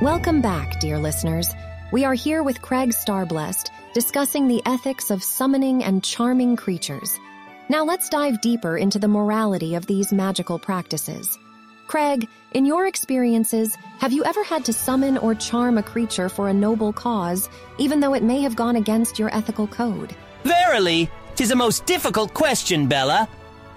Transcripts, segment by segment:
Welcome back, dear listeners. We are here with Crag Starblessed discussing the ethics of summoning and charming creatures. Now let's dive deeper into the morality of these magical practices. Crag, in your experiences, have you ever had to summon or charm a creature for a noble cause, even though it may have gone against your ethical code? Verily, 'tis a most difficult question, Bella.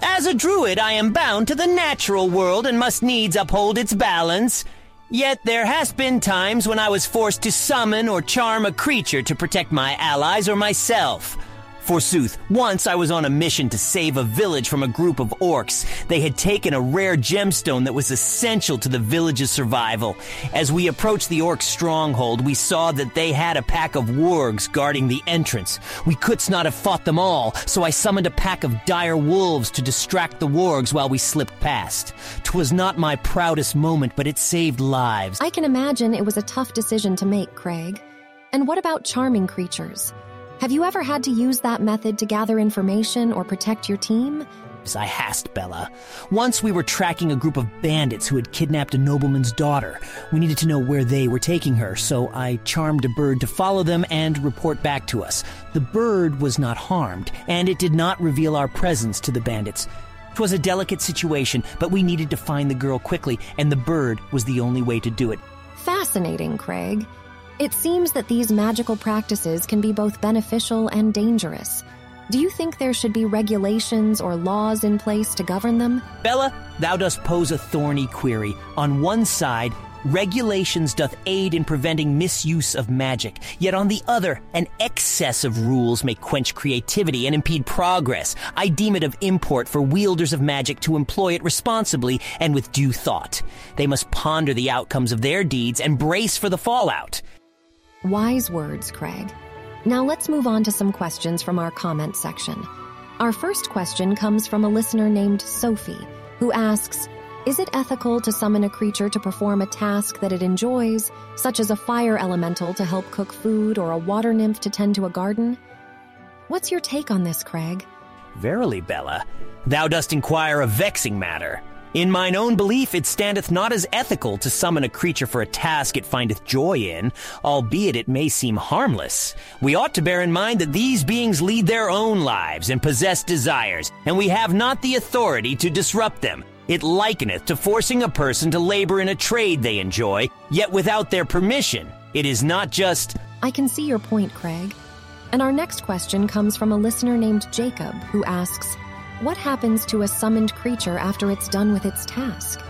As a druid, I am bound to the natural world and must needs uphold its balance. Yet there has been times when I was forced to summon or charm a creature to protect my allies or myself. Forsooth, once I was on a mission to save a village from a group of orcs. They had taken a rare gemstone that was essential to the village's survival. As we approached the orc stronghold, we saw that they had a pack of wargs guarding the entrance. We couldst not have fought them all, so I summoned a pack of dire wolves to distract the wargs while we slipped past. 'Twas not my proudest moment, but it saved lives. I can imagine it was a tough decision to make, Crag. And what about charming creatures? Have you ever had to use that method to gather information or protect your team? I hast, Bella. Once we were tracking a group of bandits who had kidnapped a nobleman's daughter. We needed to know where they were taking her, so I charmed a bird to follow them and report back to us. The bird was not harmed, and it did not reveal our presence to the bandits. It was a delicate situation, but we needed to find the girl quickly, and the bird was the only way to do it. Fascinating, Crag. It seems that these magical practices can be both beneficial and dangerous. Do you think there should be regulations or laws in place to govern them? Bella, thou dost pose a thorny query. On one side, regulations doth aid in preventing misuse of magic, yet on the other, an excess of rules may quench creativity and impede progress. I deem it of import for wielders of magic to employ it responsibly and with due thought. They must ponder the outcomes of their deeds and brace for the fallout. Wise words, Crag. Now let's move on to some questions from our comment section. Our first question comes from a listener named Sophie, who asks Is it ethical to summon a creature to perform a task that it enjoys, such as a fire elemental to help cook food or a water nymph to tend to a garden? What's your take on this, Crag? Verily, Bella, thou dost inquire a vexing matter. In mine own belief, it standeth not as ethical to summon a creature for a task it findeth joy in, albeit it may seem harmless. We ought to bear in mind that these beings lead their own lives and possess desires, and we have not the authority to disrupt them. It likeneth to forcing a person to labor in a trade they enjoy, yet without their permission. It is not just. I can see your point, Crag. And our next question comes from a listener named Jacob, who asks, what happens to a summoned creature after it's done with its task?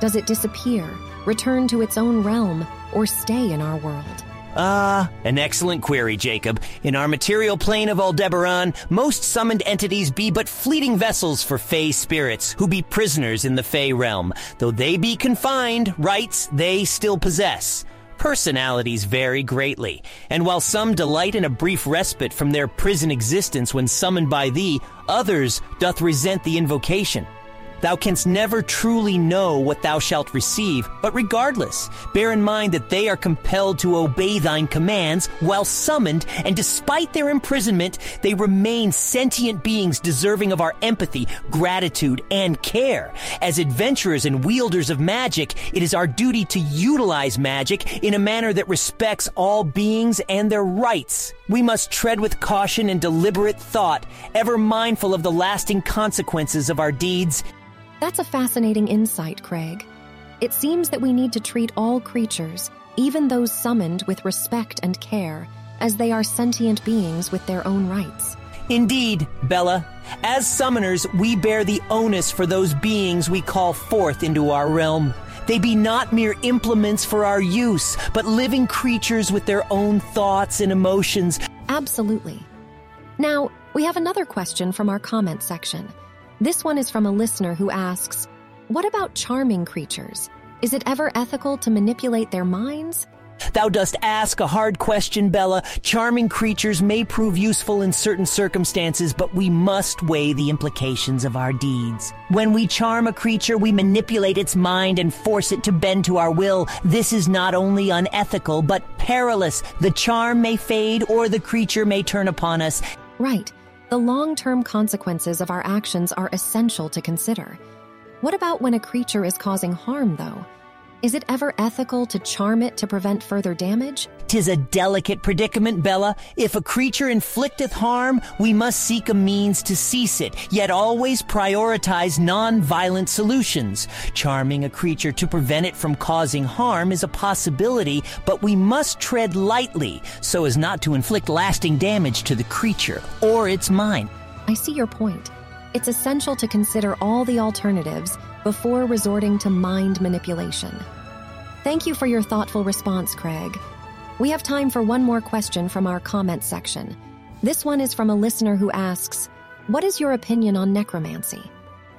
Does it disappear, return to its own realm, or stay in our world? Ah, an excellent query, Jacob. In our material plane of Aldebaran, most summoned entities be but fleeting vessels for Fey spirits, who be prisoners in the Fey realm. Though they be confined, rights they still possess. Personalities vary greatly, and while some delight in a brief respite from their prison existence when summoned by thee, others doth resent the invocation. Thou canst never truly know what thou shalt receive, but regardless, bear in mind that they are compelled to obey thine commands while summoned, and despite their imprisonment, they remain sentient beings deserving of our empathy, gratitude, and care. As adventurers and wielders of magic, it is our duty to utilize magic in a manner that respects all beings and their rights. We must tread with caution and deliberate thought, ever mindful of the lasting consequences of our deeds that's a fascinating insight, Crag. It seems that we need to treat all creatures, even those summoned, with respect and care, as they are sentient beings with their own rights. Indeed, Bella. As summoners, we bear the onus for those beings we call forth into our realm. They be not mere implements for our use, but living creatures with their own thoughts and emotions. Absolutely. Now, we have another question from our comment section. This one is from a listener who asks What about charming creatures? Is it ever ethical to manipulate their minds? Thou dost ask a hard question, Bella. Charming creatures may prove useful in certain circumstances, but we must weigh the implications of our deeds. When we charm a creature, we manipulate its mind and force it to bend to our will. This is not only unethical, but perilous. The charm may fade or the creature may turn upon us. Right. The long term consequences of our actions are essential to consider. What about when a creature is causing harm, though? Is it ever ethical to charm it to prevent further damage? Tis a delicate predicament, Bella. If a creature inflicteth harm, we must seek a means to cease it, yet always prioritize non-violent solutions. Charming a creature to prevent it from causing harm is a possibility, but we must tread lightly so as not to inflict lasting damage to the creature or its mind. I see your point. It's essential to consider all the alternatives before resorting to mind manipulation. Thank you for your thoughtful response, Crag. We have time for one more question from our comments section. This one is from a listener who asks, What is your opinion on necromancy?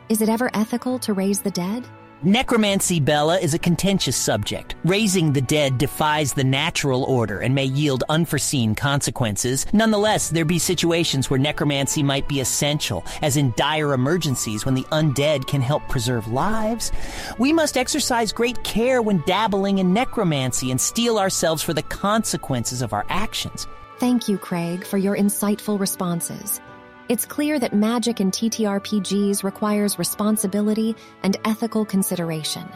Is it ever ethical to raise the dead? Necromancy, Bella, is a contentious subject. Raising the dead defies the natural order and may yield unforeseen consequences. Nonetheless, there be situations where necromancy might be essential, as in dire emergencies when the undead can help preserve lives. We must exercise great care when dabbling in necromancy and steel ourselves for the consequences of our actions. Thank you, Crag, for your insightful responses. It's clear that magic in TTRPGs requires responsibility and ethical consideration.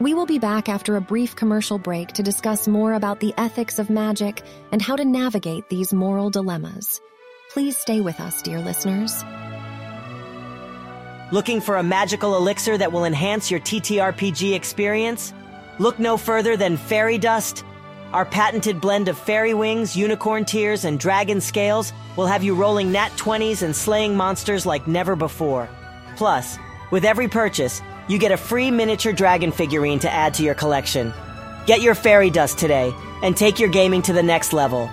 We will be back after a brief commercial break to discuss more about the ethics of magic and how to navigate these moral dilemmas. Please stay with us, dear listeners. Looking for a magical elixir that will enhance your TTRPG experience? Look no further than Fairy Dust. Our patented blend of fairy wings, unicorn tears, and dragon scales will have you rolling nat 20s and slaying monsters like never before. Plus, with every purchase, you get a free miniature dragon figurine to add to your collection. Get your fairy dust today and take your gaming to the next level.